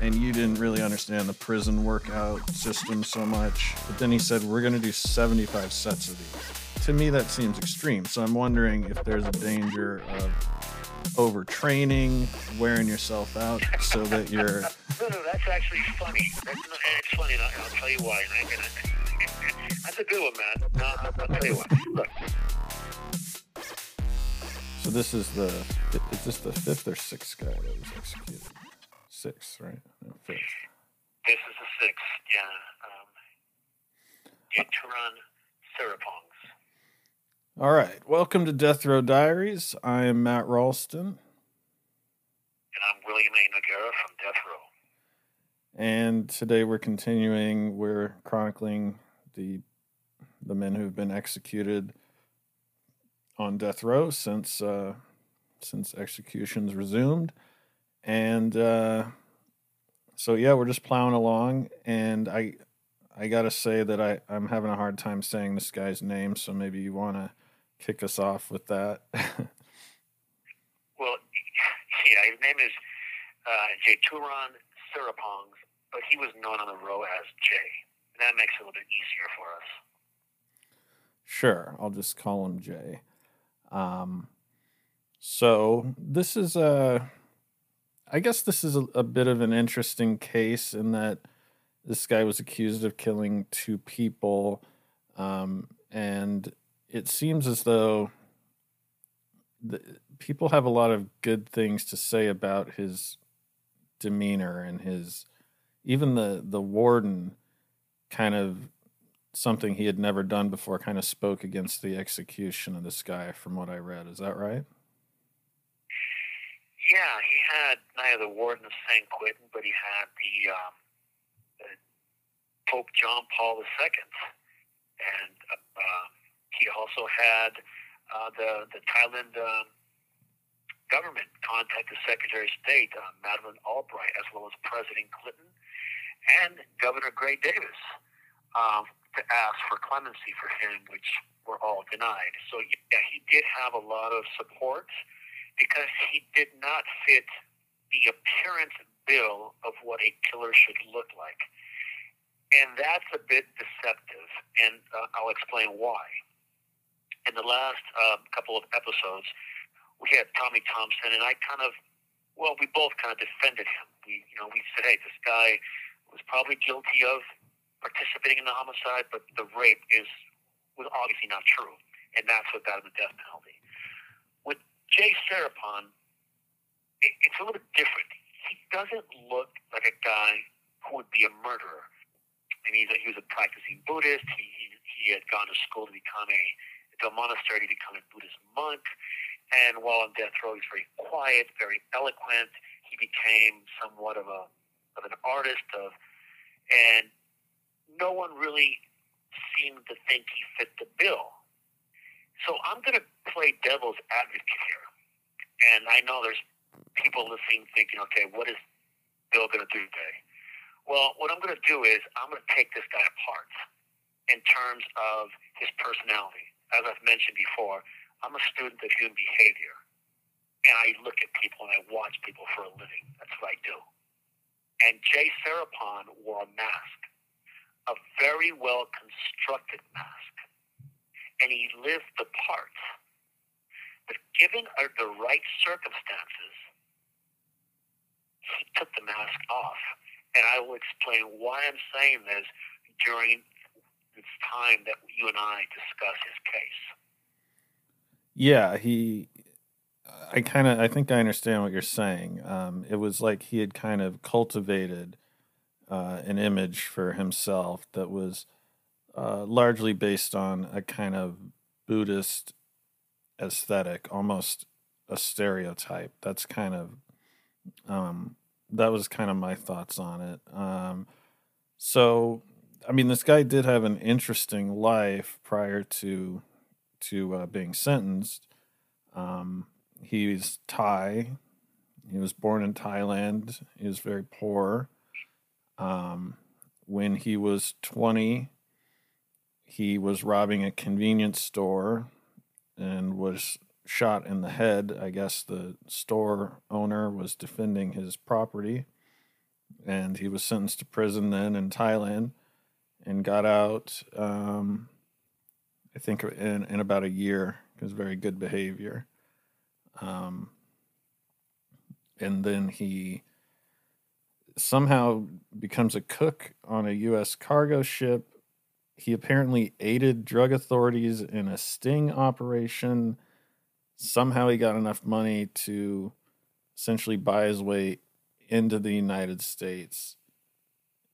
and you didn't really understand the prison workout system so much but then he said we're going to do 75 sets of these to me that seems extreme so i'm wondering if there's a danger of overtraining wearing yourself out so that you're No, no, that's actually funny. That's not, and it's funny, and I'll, I'll tell you why. And I, and I, that's a good one, man. No, I'll, I'll tell you why. Look, so this is the is this the fifth or sixth guy that was executed sixth right no, fifth this is the sixth, yeah. Um, Jaturun Siripongs. all right welcome to death row diaries i am matt ralston And I'm William A. Noguera from Death Row. And today we're continuing, we're chronicling the the men who've been executed on death row since uh, since executions resumed. And uh, so yeah, we're just plowing along and I I gotta say that I, I'm having a hard time saying this guy's name, so maybe you wanna kick us off with that. Well, yeah, his name is uh, Jaturun Siripongs, but he was known on the row as Jay. And that makes it a little bit easier for us. Sure, I'll just call him Jay. Um, so this is a, I guess this is a, a bit of an interesting case in that this guy was accused of killing two people, um, and it seems as though the, people have a lot of good things to say about his demeanor and his, even the the warden, kind of something he had never done before kind of spoke against the execution of this guy from what I read. Is that right? Yeah, he had neither the Warden of San Quentin, but he had the, um, Pope John Paul II, and uh, uh, he also had uh, the the Thailand um, government contact the Secretary of State, uh, Madeleine Albright, as well as President Clinton and Governor Gray Davis, um, to ask for clemency for him, which were all denied. So yeah, he did have a lot of support because he did not fit the appearance bill of what a killer should look like. And that's a bit deceptive, and uh, I'll explain why. In the last uh, couple of episodes, we had Tommy Thompson, and I kind of, well, we both kind of defended him. We, you know, we said, hey, this guy was probably guilty of participating in the homicide, but the rape is was obviously not true, and that's what got him the death penalty. Jay Siripong, it, it's a little bit different. He doesn't look like a guy who would be a murderer. I mean, he's a, he was a practicing Buddhist. He, he he had gone to school to become a to a monastery to become a Buddhist monk. And while on death row, he's very quiet, very eloquent. He became somewhat of a of an artist of, and no one really seemed to think he fit the bill. So I'm going to play devil's advocate here, and I know there's people listening thinking, okay, what is Bill going to do today? Well, what I'm going to do is I'm going to take this guy apart in terms of his personality. As I've mentioned before, I'm a student of human behavior, and I look at people and I watch people for a living. That's what I do. And Jay Siripong wore a mask, a very well constructed mask, and he lived the part. But given the right circumstances, he took the mask off. And I will explain why I'm saying this during this time that you and I discuss his case. Yeah, he. I kind of. I think I understand what you're saying. Um, it was like he had kind of cultivated uh, an image for himself that was uh, largely based on a kind of Buddhist aesthetic, almost a stereotype. That's kind of um, that was kind of my thoughts on it. Um, so, I mean, this guy did have an interesting life prior to to uh, being sentenced. Um, he's Thai. He was born in Thailand. He was very poor. Um, when he was 20, he was robbing a convenience store and was shot in the head. I guess the store owner was defending his property. And he was sentenced to prison then in Thailand and got out, um, I think, in, in about a year because very good behavior. Um, and then he somehow becomes a cook on a U.S. cargo ship. He apparently aided drug authorities in a sting operation. Somehow he got enough money to essentially buy his way into the United States.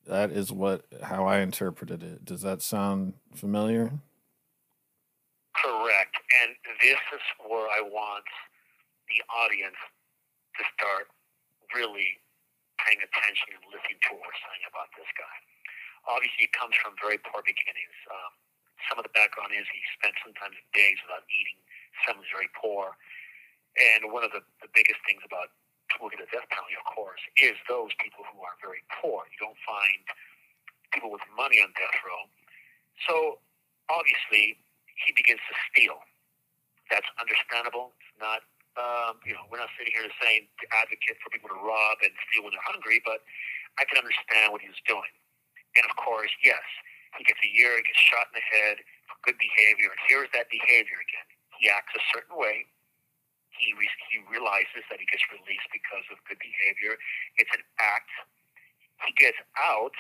That is what how I interpreted it. Does that sound familiar? Correct. And this is where I want the audience to start really paying attention and listening to what we're saying about this guy. Obviously, he comes from very poor beginnings. Um, some of the background is he spent sometimes days without eating. Some is very poor. And one of the, the biggest things about people get a death penalty, of course, is those people who are very poor. You don't find people with money on death row. So obviously, he begins to steal. That's understandable. It's not um, you know, we're not sitting here to say to advocate for people to rob and steal when they're hungry, but I can understand what he was doing. And of course, yes, he gets a year, he gets shot in the head for good behavior, and here's that behavior again. He acts a certain way. He re- he realizes that he gets released because of good behavior. It's an act. He gets out,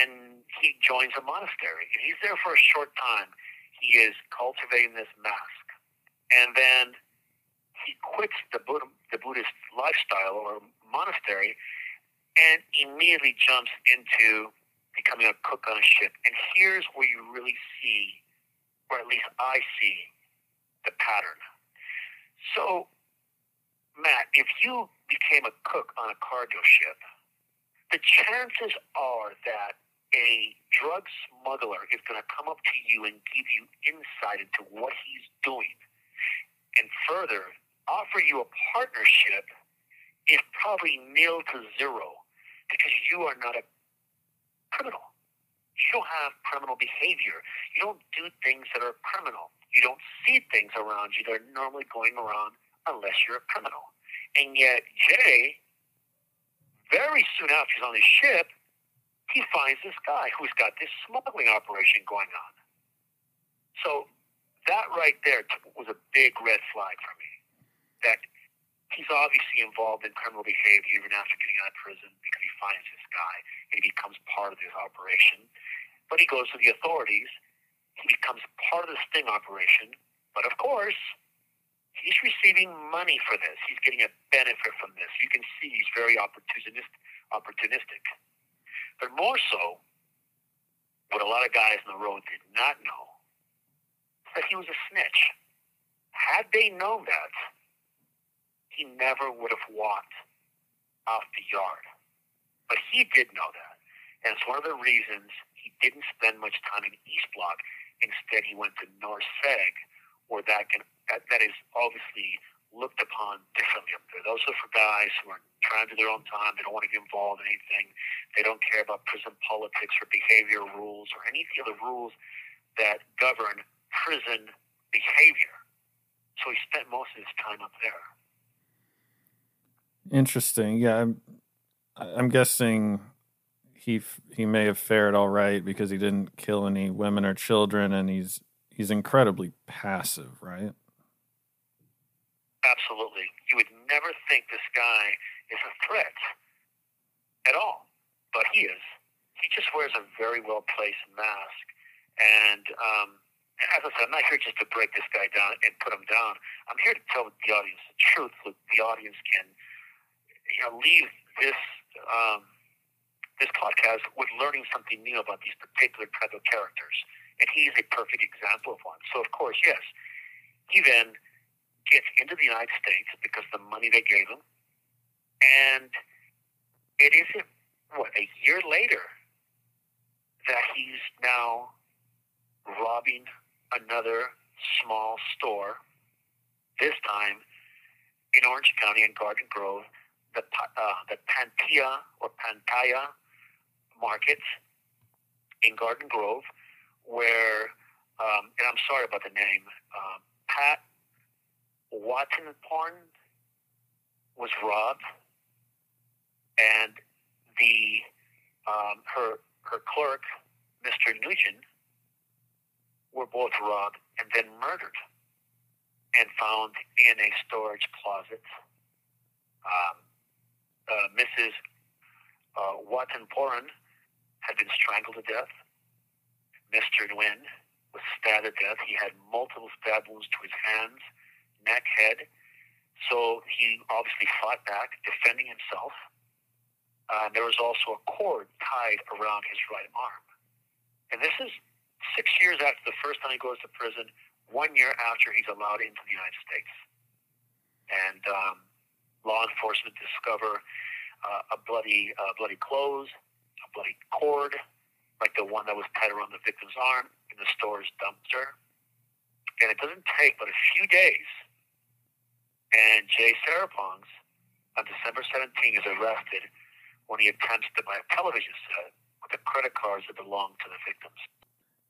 and he joins a monastery, and he's there for a short time. He is cultivating this mask, and then he quits the, Buddha, the Buddhist lifestyle or monastery and immediately jumps into becoming a cook on a ship. And here's where you really see, or at least I see, the pattern. So, Matt, if you became a cook on a cargo ship, the chances are that a drug smuggler is going to come up to you and give you insight into what he's doing. And further, offer you a partnership is probably nil to zero because you are not a criminal. You don't have criminal behavior. You don't do things that are criminal. You don't see things around you that are normally going around unless you're a criminal. And yet, Jay, very soon after he's on the ship, he finds this guy who's got this smuggling operation going on. So that right there was a big red flag for me that he's obviously involved in criminal behavior even after getting out of prison because he finds this guy and he becomes part of this operation. But he goes to the authorities. He becomes part of the sting operation. But of course, he's receiving money for this. He's getting a benefit from this. You can see he's very opportunistic. opportunistic. But more so, what a lot of guys in the road did not know, that he was a snitch. Had they known that, he never would have walked off the yard. But he did know that. And it's one of the reasons he didn't spend much time in East Block. Instead, he went to North Seg, where that can that, that is obviously looked upon differently up there. Those are for guys who are trying to do their own time. They don't want to get involved in anything. They don't care about prison politics or behavior rules or any of the other rules that govern prison behavior. So he spent most of his time up there. Interesting. Yeah, I'm. I'm guessing he he may have fared all right because he didn't kill any women or children, and he's he's incredibly passive, right? Absolutely. You would never think this guy is a threat at all, but he is. He just wears a very well placed mask, and um, as I said, I'm not here just to break this guy down and put him down. I'm here to tell the audience the truth so the audience can you know, leave this um, this podcast with learning something new about these particular type of characters. And he's a perfect example of one. So, of course, yes, he then gets into the United States because the money they gave him, and it isn't what a year later that he's now robbing another small store. This time in Orange County and Garden Grove, the uh, the Pantia or Pantaya market in Garden Grove, where um, and I'm sorry about the name, uh, Pat Wattanaporn was robbed, and the um, her her clerk, Mr. Nguyen, were both robbed and then murdered and found in a storage closet. Um, uh, Mrs. Uh, Wattanaporn had been strangled to death. Mr. Nguyen was stabbed to death. He had multiple stab wounds to his hands, neck, head. So he obviously fought back, defending himself. Uh, there was also a cord tied around his right arm. And this is six years after the first time he goes to prison, one year after he's allowed into the United States. And um, law enforcement discover uh, a bloody, uh, bloody clothes, a bloody cord, like the one that was tied around the victim's arm in the store's dumpster. And it doesn't take but a few days, and Jay Siripongs on December 17 is arrested when he attempts to buy a television set with the credit cards that belonged to the victims.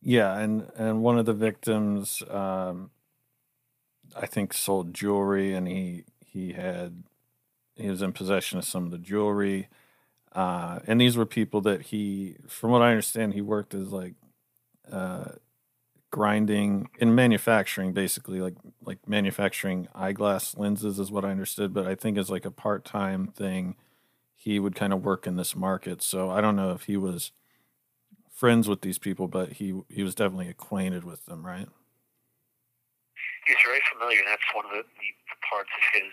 Yeah, and and one of the victims, um, I think, sold jewelry, and he he had he was in possession of some of the jewelry, uh, and these were people that he, from what I understand, he worked as like uh, grinding in manufacturing, basically like like manufacturing eyeglass lenses is what I understood, but I think as like a part time thing, he would kind of work in this market. So I don't know if he was friends with these people, but he he was definitely acquainted with them, right? He's very familiar, that's one of the, the parts of his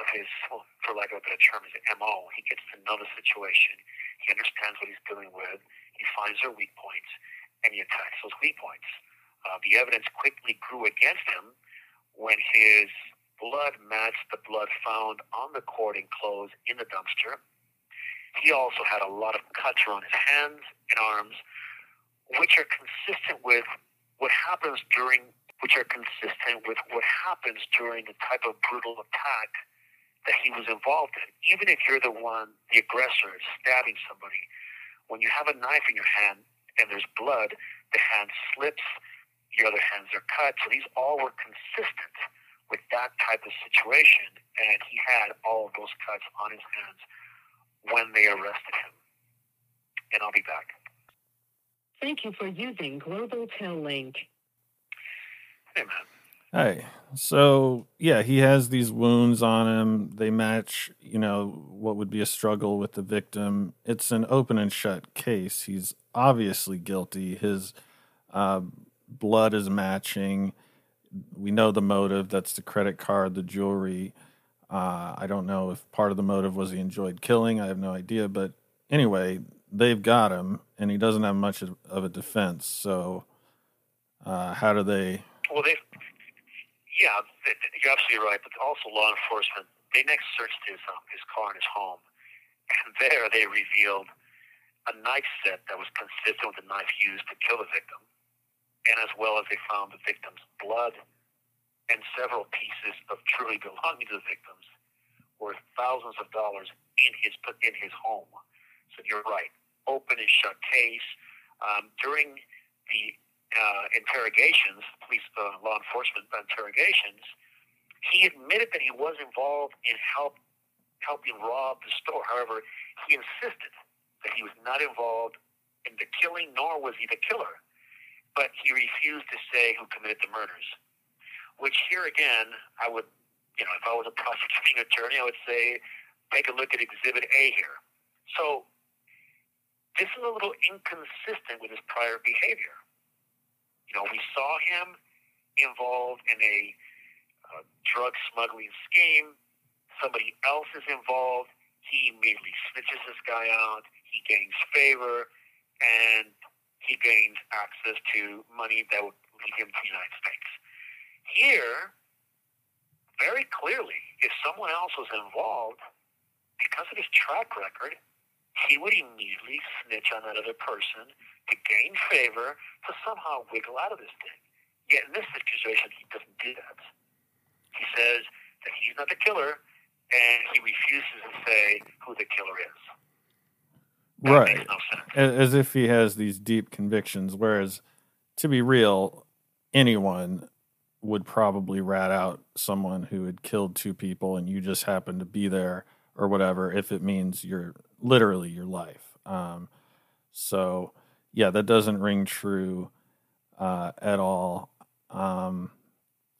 of his, for lack of a better term, his MO. He gets to know the situation. He understands what he's dealing with. He finds their weak points, and he attacks those weak points. Uh, the evidence quickly grew against him when his blood matched the blood found on the cord and clothes in the dumpster he also had a lot of cuts around his hands and arms, which are consistent with what happens during which are consistent with what happens during the type of brutal attack that he was involved in. Even if you're the one, the aggressor, stabbing somebody, when you have a knife in your hand and there's blood, the hand slips, your other hands are cut. So these all were consistent with that type of situation, and he had all of those cuts on his hands when they arrested him. And I'll be back. Thank you for using Global Tel Link. Hey, man. Hey, so yeah, he has these wounds on him. They match, you know, what would be a struggle with the victim. It's an open and shut case. He's obviously guilty. His uh, blood is matching. We know the motive. That's the credit card, the jewelry. Uh, I don't know if part of the motive was he enjoyed killing. I have no idea. But anyway, they've got him, and he doesn't have much of a defense. So, uh, how do they? Well, they, yeah, you're absolutely right. But also, law enforcement they next searched his um, his car and his home, and there they revealed a knife set that was consistent with the knife used to kill the victim, and as well as they found the victim's blood and several pieces of truly belonging to the victims worth thousands of dollars in his put in his home. So you're right, open and shut case. Um, during the uh, interrogations, police, uh, law enforcement interrogations, he admitted that he was involved in help helping rob the store. However, he insisted that he was not involved in the killing, nor was he the killer. But he refused to say who committed the murders which here again, I would, you know, if I was a prosecuting attorney, I would say, take a look at Exhibit A here. So this is a little inconsistent with his prior behavior. We saw him involved in a uh, drug smuggling scheme. Somebody else is involved. He immediately snitches this guy out. He gains favor, and he gains access to money that would lead him to the United States. Here, very clearly, if someone else was involved, because of his track record, he would immediately snitch on that other person to gain favor to somehow wiggle out of this thing. Yet in this situation, he doesn't do that. He says that he's not the killer, and he refuses to say who the killer is. That right. no. As if he has these deep convictions, whereas to be real, anyone would probably rat out someone who had killed two people and you just happen to be there or whatever if it means your literally your life. Um, so yeah, that doesn't ring true uh, at all. Um,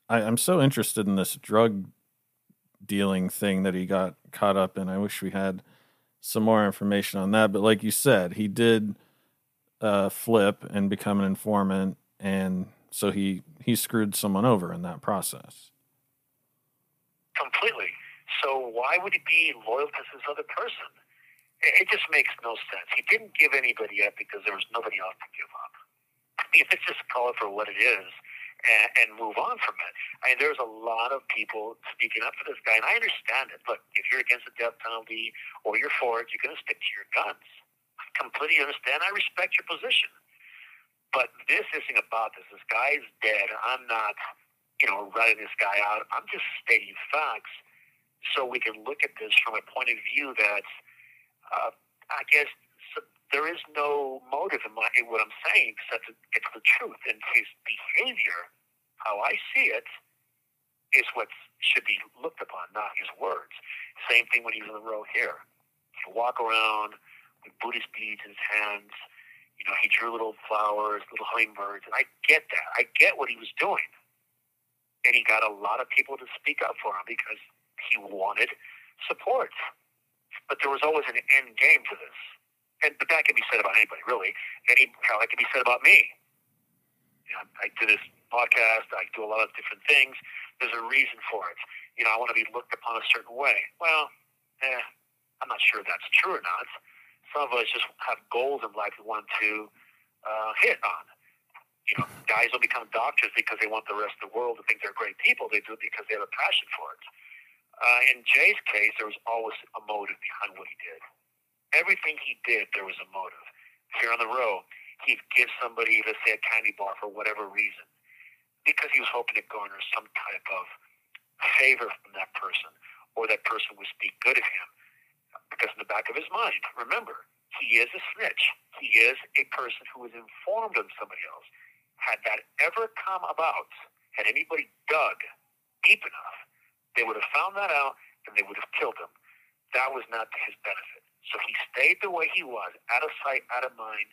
I, I'm so interested in this drug dealing thing that he got caught up in. I wish we had some more information on that. But like you said, he did uh, flip and become an informant, and so he he screwed someone over in that process. Completely. So why would he be loyal to this other person? It, just makes no sense. He didn't give anybody up because there was nobody else to give up. I mean, just call it for what it is and, and move on from it. I mean, there's a lot of people speaking up for this guy, and I understand it. Look, if you're against the death penalty or you're for it, you're going to stick to your guns. I completely understand. I respect your position. But this isn't about this. This guy is dead. I'm not, you know, writing this guy out. I'm just stating facts so we can look at this from a point of view that, uh, I guess, there is no motive in, my, in what I'm saying except it's the truth. And his behavior, how I see it, is what should be looked upon, not his words. Same thing when he was on the row here. He'd walk around with Buddhist beads in his hands. You know, he drew little flowers, little hummingbirds, and I get that. I get what he was doing. And he got a lot of people to speak up for him because he wanted support. But there was always an end game to this. And but that can be said about anybody, really. Any hell, that can be said about me. You know, I do this podcast. I do a lot of different things. There's a reason for it. You know, I want to be looked upon a certain way. Well, eh, I'm not sure that's true or not. Some of us just have goals in life we want to uh, hit on. You know, guys don't become doctors because they want the rest of the world to think they're great people. They do it because they have a passion for it. Uh, in Jay's case, there was always a motive behind what he did. Everything he did, there was a motive. Here on the row, he'd give somebody, let's say, a candy bar for whatever reason, because he was hoping to garner some type of favor from that person, or that person would speak good of him. Because in the back of his mind, remember, he is a snitch. He is a person who is informed on somebody else. Had that ever come about, had anybody dug deep enough, they would have found that out and they would have killed him. That was not to his benefit. So he stayed the way he was, out of sight, out of mind,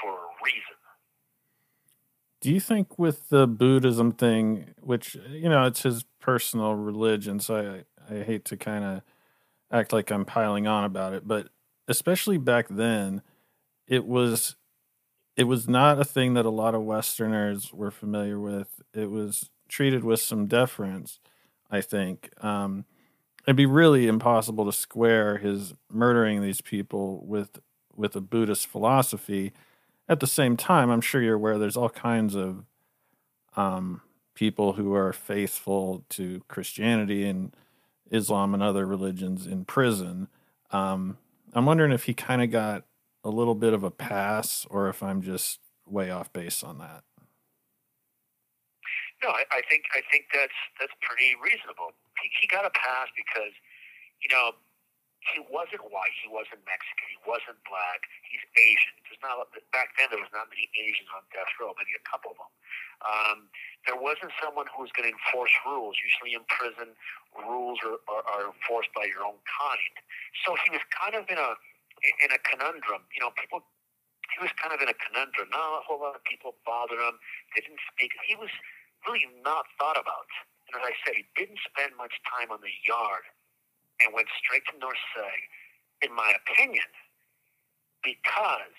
for a reason. Do you think with the Buddhism thing, which you know it's his personal religion, so I I hate to kind of act like I'm piling on about it, but especially back then, it was it was not a thing that a lot of Westerners were familiar with. It was treated with some deference, I think. Um, it'd be really impossible to square his murdering these people with with a Buddhist philosophy. At the same time, I'm sure you're aware there's all kinds of um, people who are faithful to Christianity and Islam and other religions in prison. Um, I'm wondering if he kind of got a little bit of a pass, or if I'm just way off base on that. No, I, I think I think that's that's pretty reasonable. He, he got a pass because, you know, he wasn't white, he wasn't Mexican, he wasn't black. He's Asian. There's not back then. There was not many Asians on death row, maybe a couple of them. Um, there wasn't someone who was going to enforce rules. Usually in prison, rules are, are, are enforced by your own kind. So he was kind of in a in a conundrum. You know, people. He was kind of in a conundrum. Not a whole lot of people bothered him. They didn't speak. He was really not thought about. And as I said, he didn't spend much time on the yard and went straight to North Seg, in my opinion, because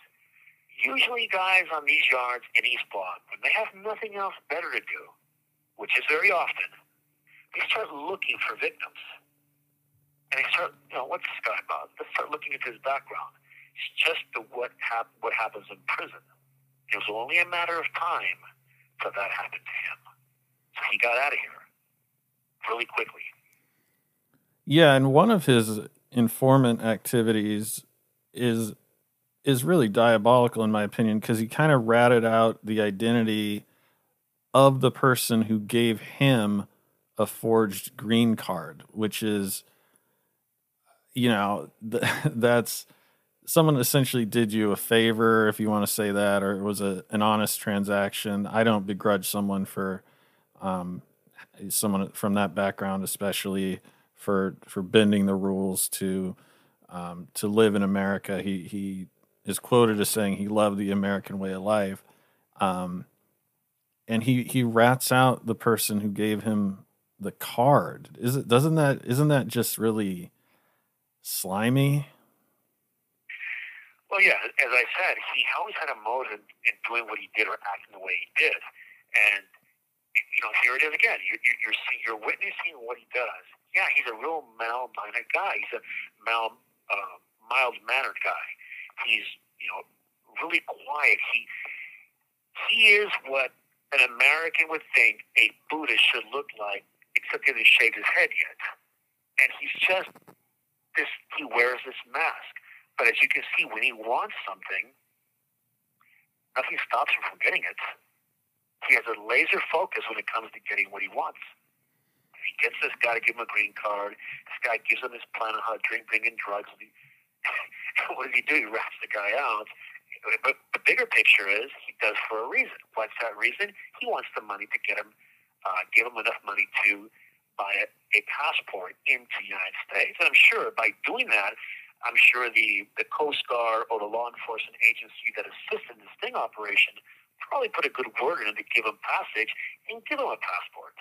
usually guys on these yards in East Block, when they have nothing else better to do, which is very often, they start looking for victims. And they start, you know, what's this guy about? Let's start looking into his background. It's just the, what, hap- what happens in prison. It was only a matter of time till that happened to him. He got out of here really quickly. Yeah, and one of his informant activities is is really diabolical in my opinion because he kind of ratted out the identity of the person who gave him a forged green card, which is, you know, th- that's someone essentially did you a favor, if you want to say that, or it was a, an honest transaction. I don't begrudge someone for um, someone from that background, especially for for bending the rules to um, to live in America. He he is quoted as saying he loved the American way of life. Um, and he, he rats out the person who gave him the card. Is it doesn't that isn't that just really slimy? Well, yeah, as I said, he always had a motive in doing what he did or acting the way he did, and you know, here it is again. You're you're, you're, witnessing what he does. Yeah, he's a real mild-mannered guy. He's a mild, uh, mild-mannered guy He's you know really quiet. He he is what an American would think a Buddhist should look like, except he hasn't shaved his head yet. And he's just this. He wears this mask, but as you can see, when he wants something, nothing stops him from getting it. He has a laser focus when it comes to getting what he wants. he gets this guy to give him a green card, this guy gives him his plan on how to drink, bring in drugs. And what does he do? He rats the guy out. But the bigger picture is he does for a reason. What's that reason? He wants the money to get him, uh, give him enough money to buy a, a passport into the United States. And I'm sure by doing that, I'm sure the, the Coast Guard or the law enforcement agency that assisted this sting operation probably put a good word in to give him passage and give him a passport.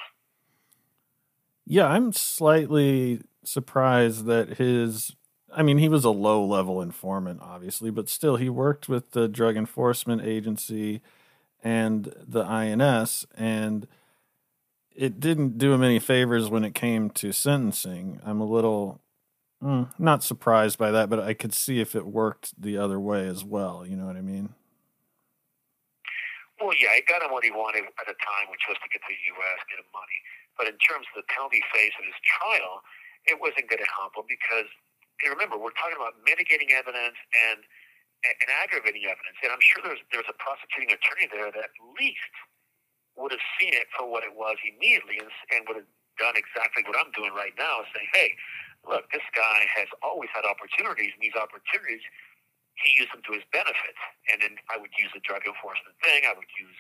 Yeah, I'm slightly surprised that his I mean, he was a low level informant, obviously, but still, he worked with the Drug Enforcement Agency and the INS, and it didn't do him any favors when it came to sentencing. I'm a little mm, not surprised by that, but I could see if it worked the other way as well. You know what I mean? Well, yeah, he got him what he wanted at the time, which was to get to the U.S., get him money. But in terms of the penalty phase of his trial, it wasn't going to help him because remember, we're talking about mitigating evidence and, and aggravating evidence. And I'm sure there's there's a prosecuting attorney there that at least would have seen it for what it was immediately and, and would have done exactly what I'm doing right now, saying, "Hey, look, this guy has always had opportunities, and these opportunities." He used them to his benefit, and then I would use the drug enforcement thing. I would use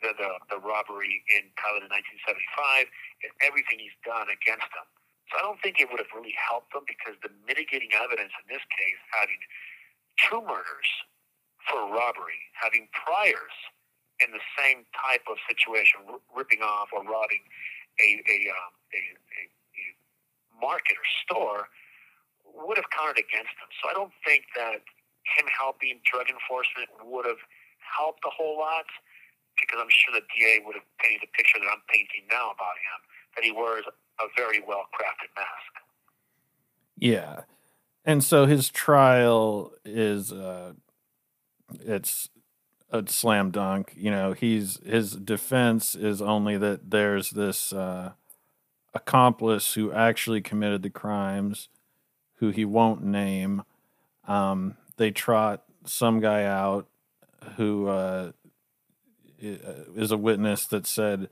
the, the, the robbery in Thailand in 1975, and everything he's done against him so I don't think it would have really helped them because the mitigating evidence in this case, having two murders for robbery, having priors in the same type of situation, r- ripping off or robbing a a, um, a, a, a market or store, would have counted against them. So I don't think that him helping drug enforcement would have helped a whole lot because I'm sure the DA would have painted the picture that I'm painting now about him, that he wears a very well crafted mask. Yeah. And so his trial is uh it's a slam dunk. You know, he's his defense is only that there's this uh accomplice who actually committed the crimes who he won't name. Um they trot some guy out who uh is a witness that said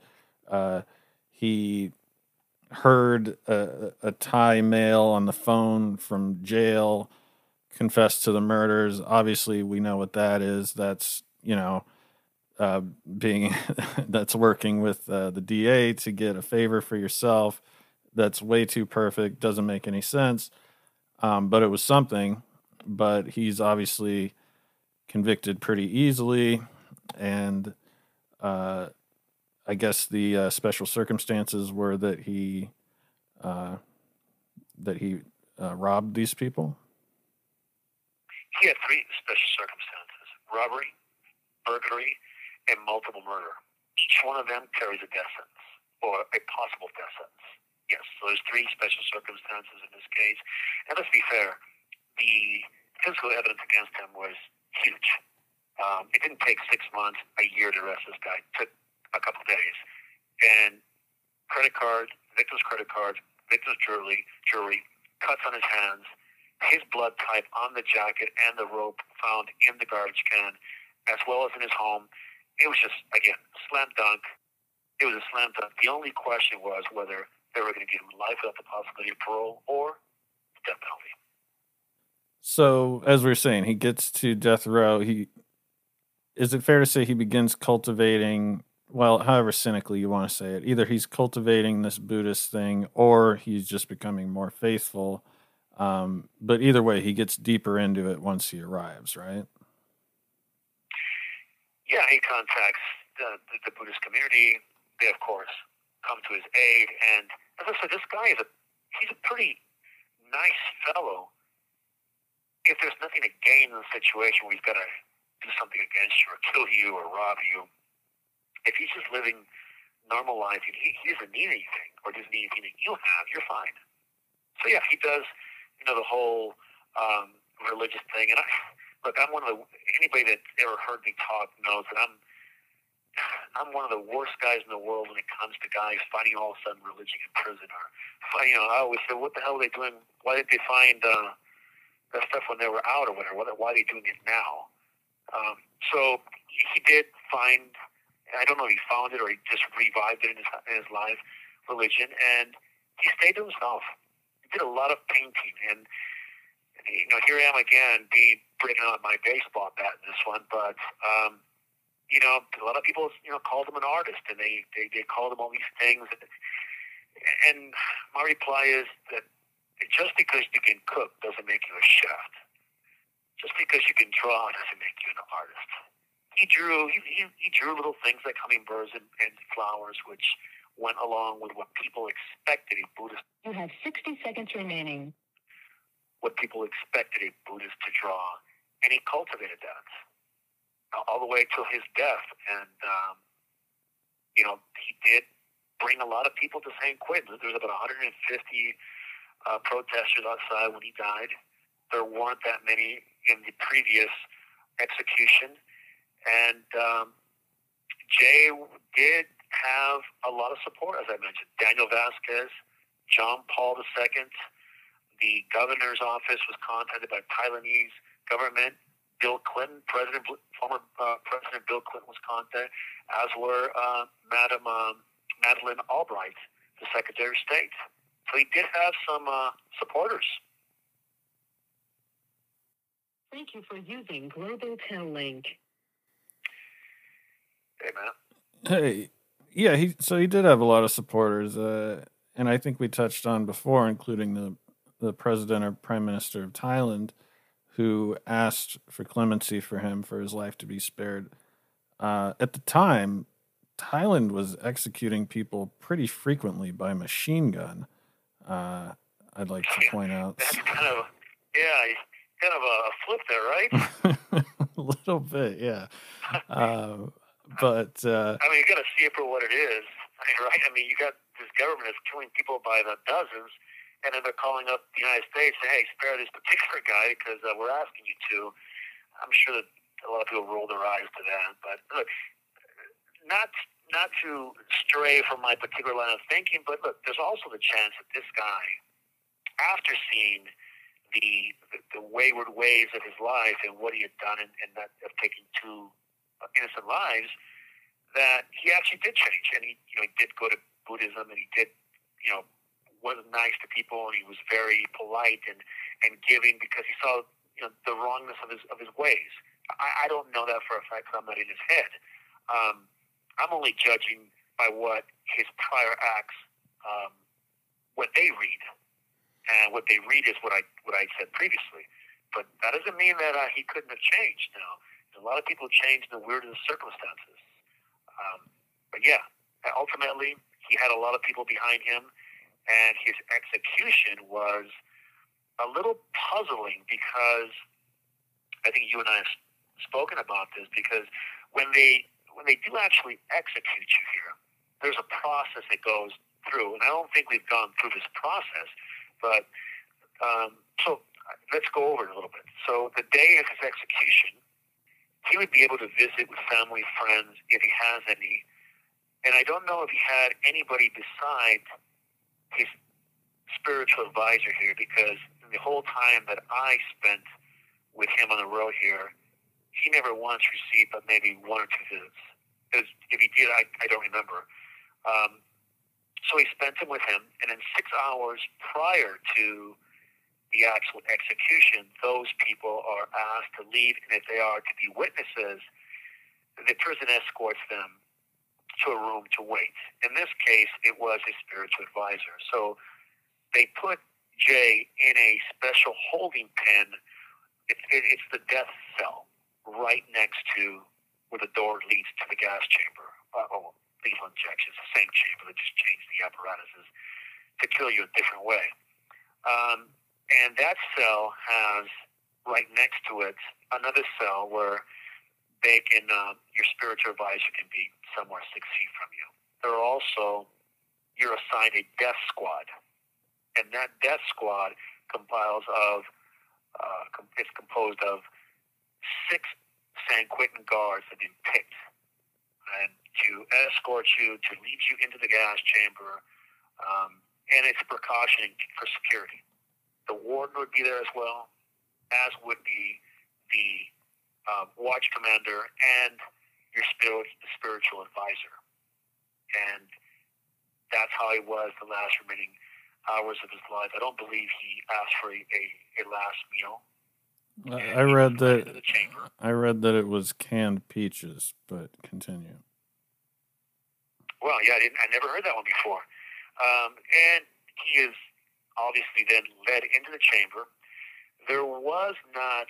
uh, he heard a, a Thai male on the phone from jail confess to the murders. Obviously, we know what that is. That's you know, uh, being that's working with uh, the DA to get a favor for yourself. That's way too perfect. Doesn't make any sense. Um, but it was something. But he's obviously convicted pretty easily, and uh, I guess the uh, special circumstances were that he uh, that he uh, robbed these people. He had three special circumstances: robbery, burglary, and multiple murder. Each one of them carries a death sentence or a possible death sentence. Yes, so there's three special circumstances in this case. And let's be fair, the physical evidence against him was huge. Um, it didn't take six months, a year to arrest this guy. It took a couple days, and credit card, victim's credit card, victim's jewelry, jewelry, cuts on his hands, his blood type on the jacket and the rope found in the garbage can, as well as in his home. It was just, again, slam dunk. It was a slam dunk. The only question was whether they were going to give him life without the possibility of parole or death penalty. So, as we are saying, he gets to death row. He is it fair to say he begins cultivating well, however cynically you want to say it, either he's cultivating this Buddhist thing or he's just becoming more faithful. Um, but either way, he gets deeper into it once he arrives, right? Yeah, he contacts the, the, the Buddhist community. They, of course, come to his aid. And as I said, this guy is a he's a pretty nice fellow. If there's nothing to gain in the situation where he's got to do something against you or kill you or rob you, if he's just living normal life he, he doesn't need anything or doesn't need anything that you have, you're fine. So yeah, he does, you know, the whole um, religious thing. And I look, I'm one of the anybody that ever heard me talk knows that I'm I'm one of the worst guys in the world when it comes to guys finding all of a sudden religion in prison or you know, I always say, what the hell are they doing? Why did they find uh, that stuff when they were out or whatever? Why are they doing it now? Um, so he did find I don't know if he found it or he just revived it in his, in his life, religion, and he stayed to himself. He did a lot of painting, and you know, here I am again, being bringing out my baseball bat in this one, but um, you know, a lot of people, you know, called him an artist, and they they, they called him all these things, and, and my reply is that just because you can cook doesn't make you a chef. Just because you can draw doesn't make you an artist he drew he, he, he drew little things like hummingbirds and, and flowers, which went along with what people expected a Buddhist. You have 60 seconds remaining. What people expected a Buddhist to draw, and he cultivated that all the way till his death. And um, you know, he did bring a lot of people to San Quentin. There's about 150 uh, protesters outside when he died. There weren't that many in the previous execution. And um, Jay did have a lot of support, as I mentioned. Daniel Vasquez, John Paul II, the governor's office was contacted by Thailandese government. Bill Clinton, President, former uh, President Bill Clinton was contacted, as were uh, Madam um, Madeleine Albright, the Secretary of State. So he did have some uh, supporters. Thank you for using Global Tel Link. Hey, man. Hey, yeah, he so he did have a lot of supporters, uh, and I think we touched on before, including the the president or prime minister of Thailand, who asked for clemency for him for his life to be spared. Uh, at the time, Thailand was executing people pretty frequently by machine gun. Uh, I'd like to point out. That's kind of yeah, kind of a flip there, right? a little bit, yeah. Uh, but uh, I mean, you got to see it for what it is, right? I mean, you got this government is killing people by the dozens, and then they're calling up the United States, saying, "Hey, spare this particular guy because uh, we're asking you to." I'm sure that a lot of people roll their eyes to that, but look, not not to stray from my particular line of thinking, but look, there's also the chance that this guy, after seeing the the, the wayward ways of his life and what he had done, and, and that of taking two innocent lives, that he actually did change, and he you know he did go to Buddhism, and he did you know was nice to people, and he was very polite and and giving because he saw you know the wrongness of his of his ways. I, I don't know that for a fact I'm not in his head. Um, I'm only judging by what his prior acts, um, what they read, and what they read is what I what I said previously. But that doesn't mean that uh, he couldn't have changed. Now, a lot of people change in the weirdest circumstances. Um, but yeah, ultimately, he had a lot of people behind him, and his execution was a little puzzling because I think you and I have spoken about this because when they when they do actually execute you here, there's a process that goes through, and I don't think we've gone through this process, but um, so let's go over it a little bit. So the day of his execution, he would be able to visit with family, friends, if he has any. And I don't know if he had anybody besides his spiritual advisor here because the whole time that I spent with him on the road here, he never once received but maybe one or two visits. Because if he did, I, I don't remember. Um, so he spent them with him, and then six hours prior to the actual execution, those people are asked to leave, and if they are to be witnesses, the prison escorts them to a room to wait. In this case, it was a spiritual advisor. So they put Jay in a special holding pen. It, it, it's the death cell right next to where the door leads to the gas chamber. Uh, oh, lethal injection. It's the same chamber. They just changed the apparatuses to kill you a different way. Um, and that cell has right next to it another cell where they can, uh, your spiritual advisor can be somewhere six feet from you. There are also, you're assigned a death squad. And that death squad compiles of, uh, it's composed of six San Quentin guards have been picked and to escort you, to lead you into the gas chamber, um, and it's a precaution for security. The warden would be there as well, as would be the uh, watch commander and your spirit, spiritual advisor. And that's how he was the last remaining hours of his life. I don't believe he asked for a, a, a last meal. I read that I read that it was canned peaches, but continue. Well, yeah, I, didn't, I never heard that one before. Um, and he is obviously then led into the chamber. There was not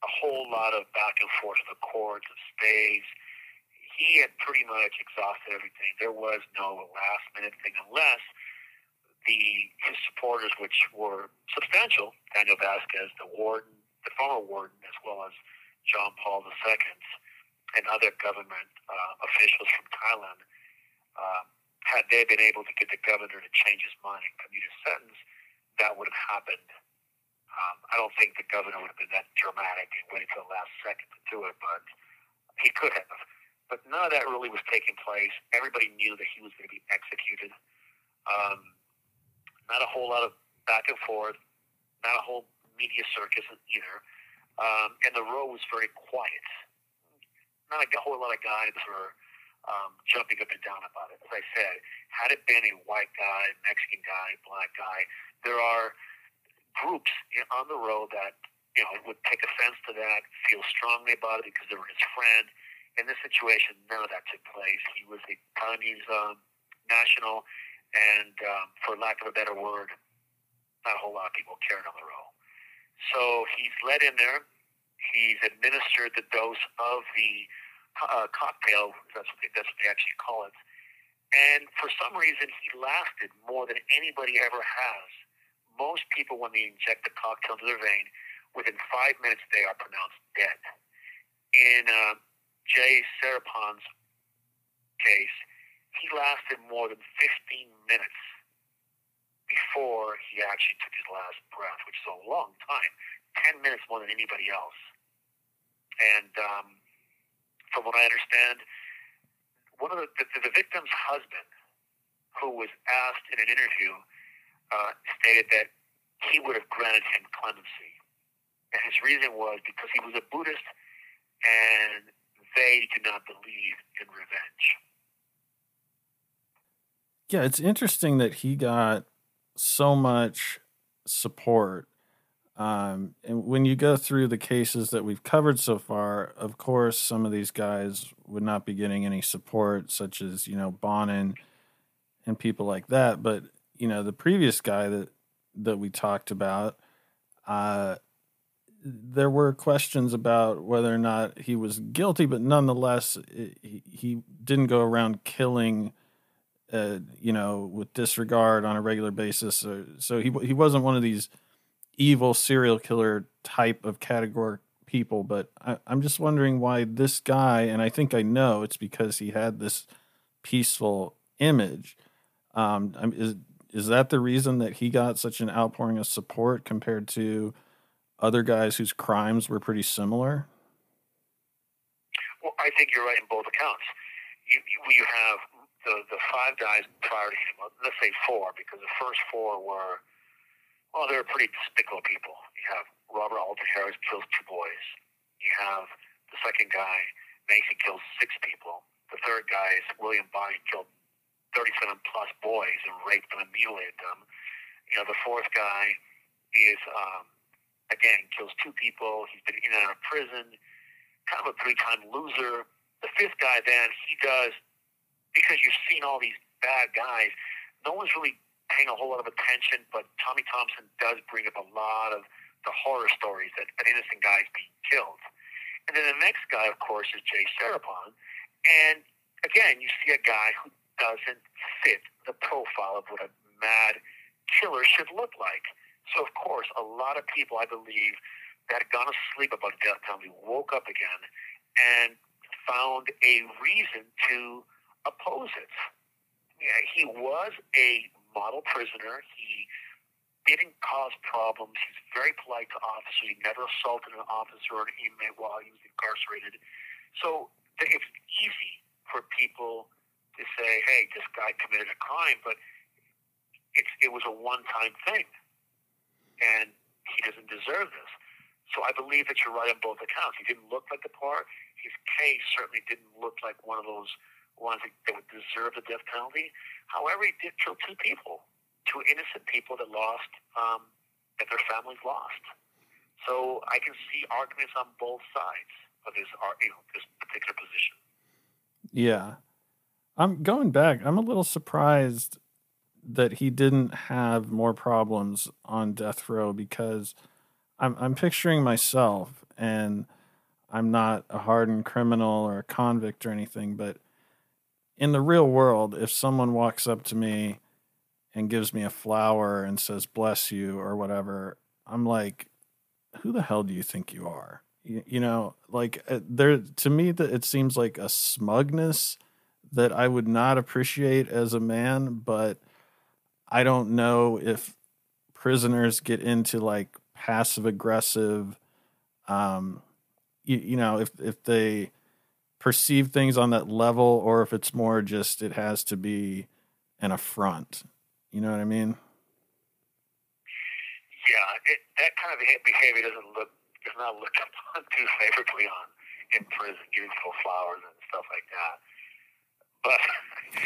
a whole lot of back and forth of the cords, of stays. He had pretty much exhausted everything. There was no last minute thing unless the his supporters, which were substantial, Daniel Vasquez, the warden, the former warden, as well as John Paul II, and other government uh, officials from Thailand, uh, had they been able to get the governor to change his mind and commute his sentence, that would have happened. Um, I don't think the governor would have been that dramatic and waited till the last second to do it, but he could have. But none of that really was taking place. Everybody knew that he was going to be executed. Um, not a whole lot of back and forth, not a whole media circus either. Um, and the row was very quiet. Not a whole lot of guys were um, jumping up and down about it. As I said, had it been a white guy, Mexican guy, black guy, there are groups on the road that you know would take offense to that, feel strongly about it because they were his friend. In this situation, none of that took place. He was a Chinese um, national, and um, for lack of a better word, not a whole lot of people cared on the road. So he's led in there. He's administered the dose of the uh, cocktail. That's what, they, that's what they actually call it. And for some reason, he lasted more than anybody ever has. Most people, when they inject the cocktail into their vein, within five minutes they are pronounced dead. In uh, Jay Siripong's case, he lasted more than 15 minutes before he actually took his last breath, which is a long time 10 minutes more than anybody else. And um, from what I understand, one of the, the, the victim's husband, who was asked in an interview, uh, stated that he would have granted him clemency. And his reason was because he was a Buddhist and they do not believe in revenge. Yeah, it's interesting that he got so much support um, and when you go through the cases that we've covered so far, of course, some of these guys would not be getting any support, such as you know Bonin and people like that. But you know, the previous guy that that we talked about, uh, there were questions about whether or not he was guilty, but nonetheless, it, he, he didn't go around killing. Uh, you know, with disregard on a regular basis. So, so he he wasn't one of these evil serial killer type of category people, but I, am just wondering why this guy, and I think I know it's because he had this peaceful image. Um, is is that the reason that he got such an outpouring of support compared to other guys whose crimes were pretty similar? Well, I think you're right in both accounts. You you, you have the the five guys prior to him. Let's say four, because the first four were Well, they're pretty despicable people. You have Robert Alton Harris kills two boys. You have the second guy, Mason kills six people. The third guy is William Bonin killed 37 plus boys and raped them and mutilated them. You know, the fourth guy is, um, again, kills two people. He's been in and out of prison, kind of a three time loser. The fifth guy, then, he does, because you've seen all these bad guys, no one's really paying a whole lot of attention, but Tommy Thompson does bring up a lot of the horror stories that, that innocent guys being killed. And then the next guy, of course, is Jay Siripong. And again, you see a guy who doesn't fit the profile of what a mad killer should look like. So, of course, a lot of people, I believe, that had gone to sleep about death penalty woke up again and found a reason to oppose it. Yeah, he was a model prisoner. He didn't cause problems. He's very polite to officers. He never assaulted an officer or an inmate while he was incarcerated. So it's easy for people to say, "Hey, this guy committed a crime," but it's it was a one-time thing, and he doesn't deserve this. So I believe that you're right on both accounts. He didn't look like the part. His case certainly didn't look like one of those ones that would deserve the death penalty. However, he did kill two people, two innocent people that lost, um, that their families lost. So I can see arguments on both sides of this, you know, this particular position. Yeah. I'm going back. I'm a little surprised that he didn't have more problems on death row because I'm I'm picturing myself and I'm not a hardened criminal or a convict or anything, but in the real world, if someone walks up to me and gives me a flower and says bless you or whatever, I'm like, who the hell do you think you are? You, you know, like uh, there to me that it seems like a smugness that I would not appreciate as a man, but I don't know if prisoners get into like passive aggressive um you, you know if if they perceive things on that level or if it's more just it has to be an affront you know what i mean yeah it, that kind of behavior doesn't look does not look upon too favorably on in prison giving people flowers and stuff like that but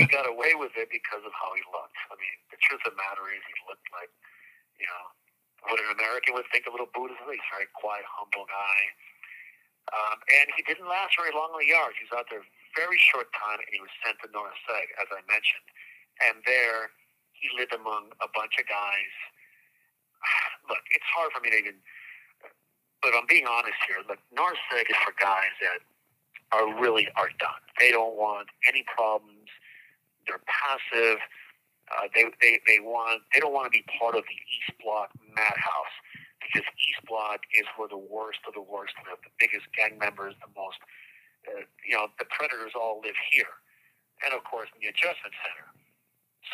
he, he got away with it because of how he looked. I mean, the truth of the matter is, he looked like, you know, what an American would think of little Buddha. He's a very quiet, humble guy. Um, and he didn't last very long on the yard. He was out there very short time, and he was sent to North Seg, as I mentioned. And there, he lived among a bunch of guys. Look, it's hard for me to even, but I'm being honest here. Look, North Seg is for guys that are really are done. They don't want any problems. They're passive. Uh, they, they, they want they don't want to be part of the East Block madhouse because East Block is where the worst of the worst, the, the biggest gang members, the most uh, you know the predators all live here, and of course in the adjustment center.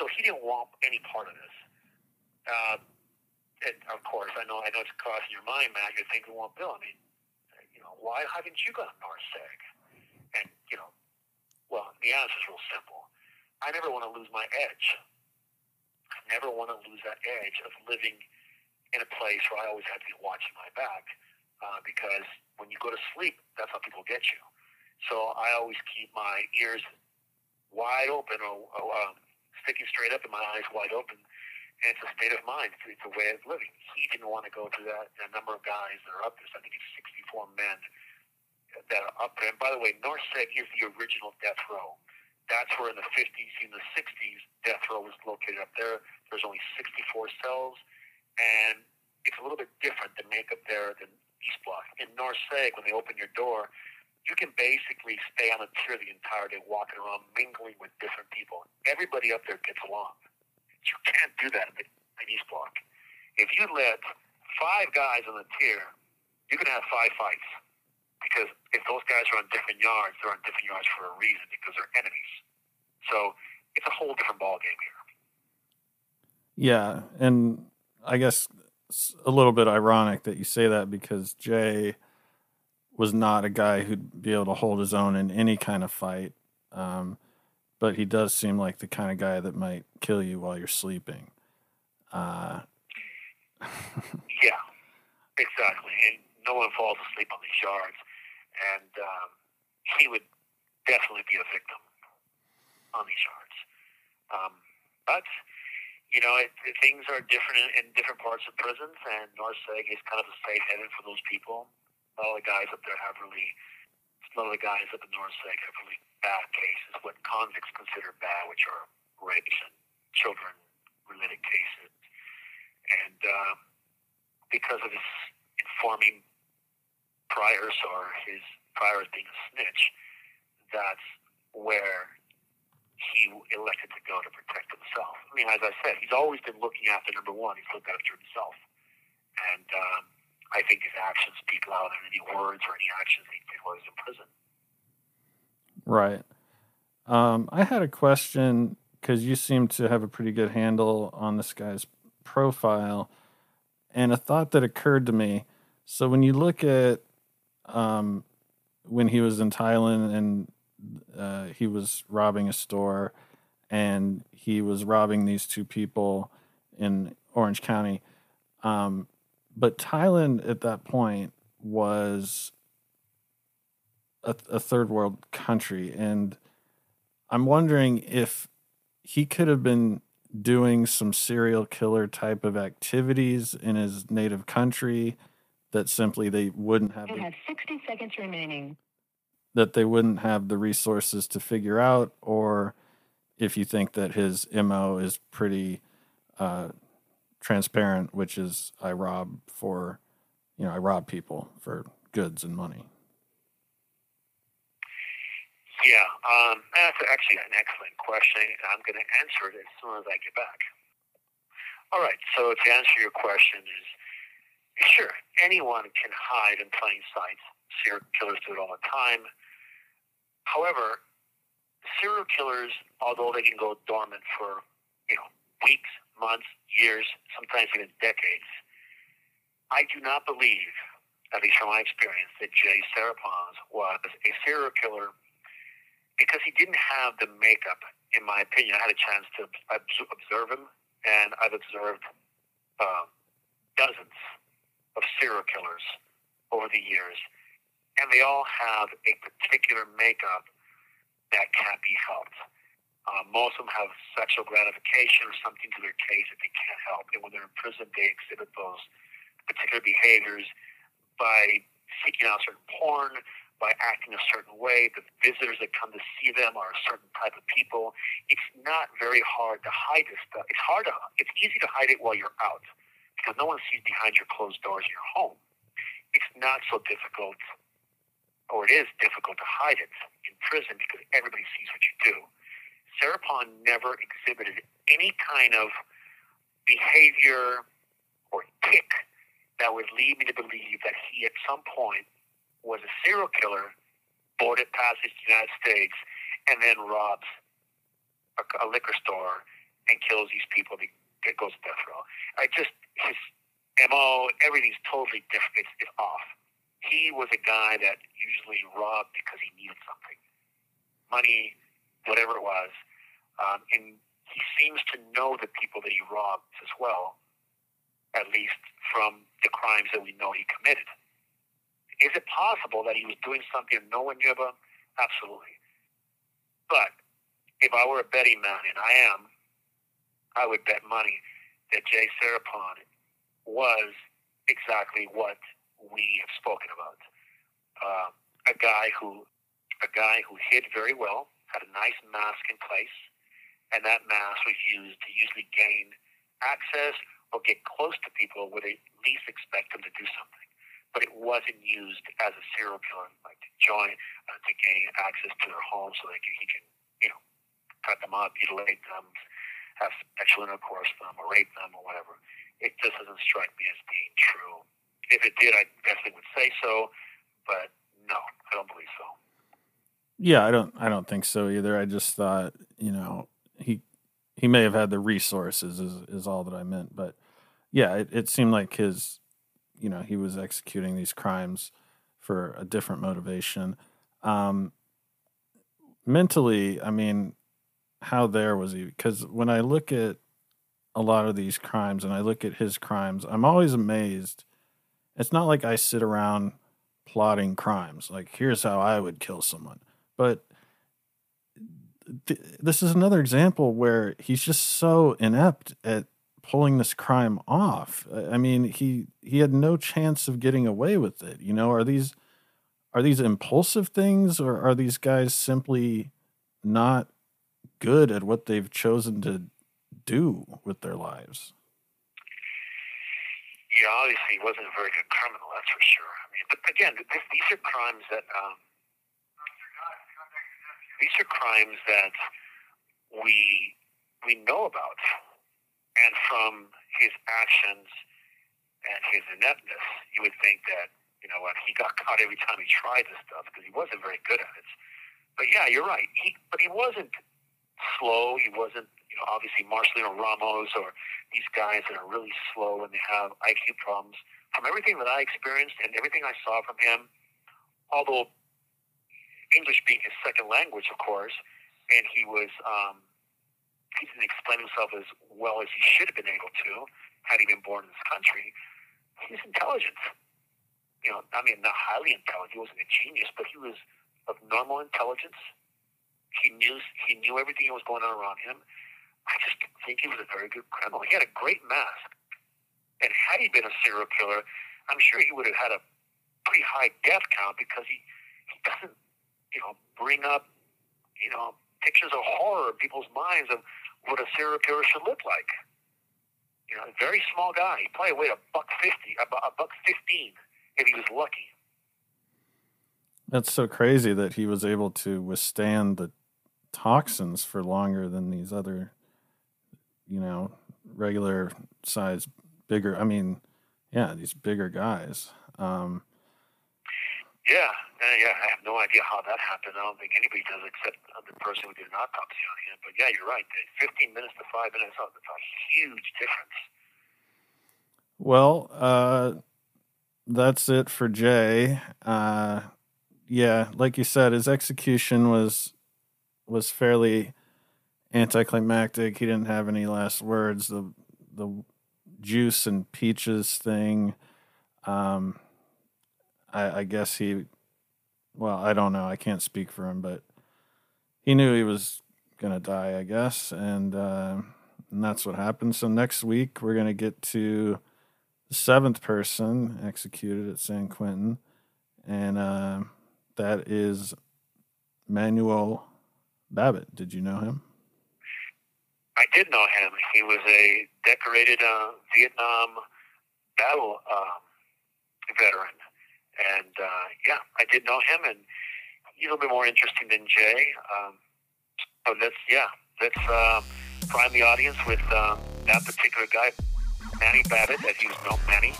So he didn't want any part of this. Uh, and of course, I know I know it's crossing your mind, Matt. You're thinking, well, Bill, I mean, you know, why haven't you gone to NORSEG? And, you know, well, the answer is real simple. I never want to lose my edge. I never want to lose that edge of living in a place where I always have to be watching my back uh, because when you go to sleep, that's how people get you. So I always keep my ears wide open or, or um, sticking straight up and my eyes wide open. And it's a state of mind. It's, it's a way of living. He didn't want to go through that. A number of guys that are up there, so I think it's 64 men that are up there. And by the way, NORSEG is the original death row. That's where in the 50s and the 60s, death row was located up there. There's only 64 cells, and it's a little bit different, the makeup there than East Block. In NORSEG, when they open your door, you can basically stay on a tier the entire day, walking around, mingling with different people. Everybody up there gets along. You can't do that in, East Block. If you let five guys on the tier, you can have five fights because if those guys are on different yards, they're on different yards for a reason because they're enemies. So it's a whole different ballgame here. Yeah, and I guess a little bit ironic that you say that because Jay was not a guy who'd be able to hold his own in any kind of fight. Um, but he does seem like the kind of guy that might kill you while you're sleeping. Uh, yeah, exactly. And no one falls asleep on these yards, and um, he would definitely be a victim on these yards. Um, but you know, it, it, things are different in, in different parts of prisons, and North Seg is kind of a safe haven for those people. All the guys up there have really, a lot of the guys up in North Seg have really bad cases, what convicts consider bad, which are rapes and children-related cases. And uh, because of his informing priors or his priors being a snitch, that's where he elected to go to protect himself. I mean, as I said, he's always been looking after number one. He's looked after himself. And um, I think his actions speak louder than any words or any actions he did while he was in prison. Right. Um, I had a question because you seem to have a pretty good handle on this guy's profile, and a thought that occurred to me. So when you look at um, when he was in Thailand and uh, he was robbing a store and he was robbing these two people in Orange County. Um, but Thailand at that point was a, a third world country. And I'm wondering if he could have been doing some serial killer type of activities in his native country that simply they wouldn't have. You have 60 seconds remaining that they wouldn't have the resources to figure out, or if you think that his MO is pretty uh, transparent, which is I rob for, you know, I rob people for goods and money. Yeah, um, that's actually an excellent question, and I'm going to answer it as soon as I get back. All right, so to answer your question is, sure, anyone can hide in plain sight. Serial killers do it all the time. However, serial killers, although they can go dormant for you know weeks, months, years, sometimes even decades, I do not believe, at least from my experience, that Jay Siripongs was a serial killer because he didn't have the makeup. In my opinion, I had a chance to observe him, and I've observed uh, dozens of serial killers over the years and they all have a particular makeup that can't be helped. Uh, most of them have sexual gratification or something to their case that they can't help. And when they're in prison, they exhibit those particular behaviors by seeking out certain porn, by acting a certain way. The visitors that come to see them are a certain type of people. It's not very hard to hide this stuff. It's hard to, it's easy to hide it while you're out because no one sees behind your closed doors in your home. It's not so difficult or it is difficult to hide it in prison because everybody sees what you do. Siripong never exhibited any kind of behavior or tick that would lead me to believe that he at some point was a serial killer, boarded past the United States, and then robs a, a liquor store and kills these people that goes to death row. I just his MO, everything's totally different. It's, it's off he was a guy that usually robbed because he needed something, money, whatever it was, um, and he seems to know the people that he robbed as well, at least from the crimes that we know he committed. Is it possible that he was doing something no one knew about? Absolutely. But if I were a betting man, and I am, I would bet money that Jay Siripong was exactly what we have spoken about. Uh, a guy who a guy who hid very well, had a nice mask in place, and that mask was used to usually gain access or get close to people where they least expect them to do something. But it wasn't used as a serial killer, like to join, uh, to gain access to their home so that he can, you know, cut them up, mutilate them, have sexual intercourse with them, or rape them, or whatever. It just doesn't strike me as being true if it did, I guess definitely would say so, but no, I don't believe so. Yeah, I don't. I don't think so either. I just thought, you know, he he may have had the resources, is is all that I meant. But yeah, it, it seemed like his, you know, he was executing these crimes for a different motivation. Um, mentally, I mean, how there was he? Because when I look at a lot of these crimes and I look at his crimes, I'm always amazed. It's not like I sit around plotting crimes. Like, here's how I would kill someone. But th- this is another example where he's just so inept at pulling this crime off. I mean, he he had no chance of getting away with it. You know, are these are these impulsive things or are these guys simply not good at what they've chosen to do with their lives? Yeah, obviously he wasn't a very good criminal, that's for sure. I mean, but again, this, these are crimes that um, these are crimes that we we know about, and from his actions and his ineptness, you would think that you know what he got caught every time he tried this stuff because he wasn't very good at it. But yeah, you're right. He but he wasn't slow. He wasn't you know obviously Marcelino Ramos or these guys that are really slow and they have IQ problems. From everything that I experienced and everything I saw from him, although English being his second language, of course, and he was um, he didn't explain himself as well as he should have been able to had he been born in this country. He's intelligent. You know, I mean, not highly intelligent. He wasn't a genius, but he was of normal intelligence. He knew he knew everything that was going on around him. I just think he was a very good criminal. He had a great mask. And had he been a serial killer, I'm sure he would have had a pretty high death count because he, he doesn't, you know, bring up, you know, pictures of horror in people's minds of what a serial killer should look like. You know, a very small guy. He probably weighed a buck fifty, a, a buck fifteen, if he was lucky. That's so crazy that he was able to withstand the toxins for longer than these other you know, regular size, bigger. I mean, yeah, these bigger guys. Um, yeah, yeah, I have no idea how that happened. I don't think anybody does except the person who did an autopsy on him. But yeah, you're right. 15 minutes to five minutes, that's a huge difference. Well, uh, that's it for Jay. Uh, yeah, like you said, his execution was was fairly anticlimactic. He didn't have any last words. The the juice and peaches thing. Um, I, I guess he. Well, I don't know. I can't speak for him, but he knew he was gonna die. I guess, and uh, and that's what happened. So next week we're gonna get to the seventh person executed at San Quentin, and uh, that is Manuel Babbitt. Did you know him? I did know him. He was a decorated uh, Vietnam battle uh, veteran, and uh, yeah, I did know him, and he's a little bit more interesting than Jay. Um, so let's yeah, let's uh, prime the audience with uh, that particular guy, Manny Babbitt, as you know, Manny,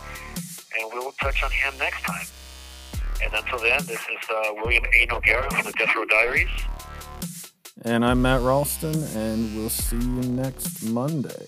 and we'll touch on him next time. And until then, this is uh, William A. Noguera from the Death Row Diaries. And I'm Matt Ralston, and we'll see you next Monday.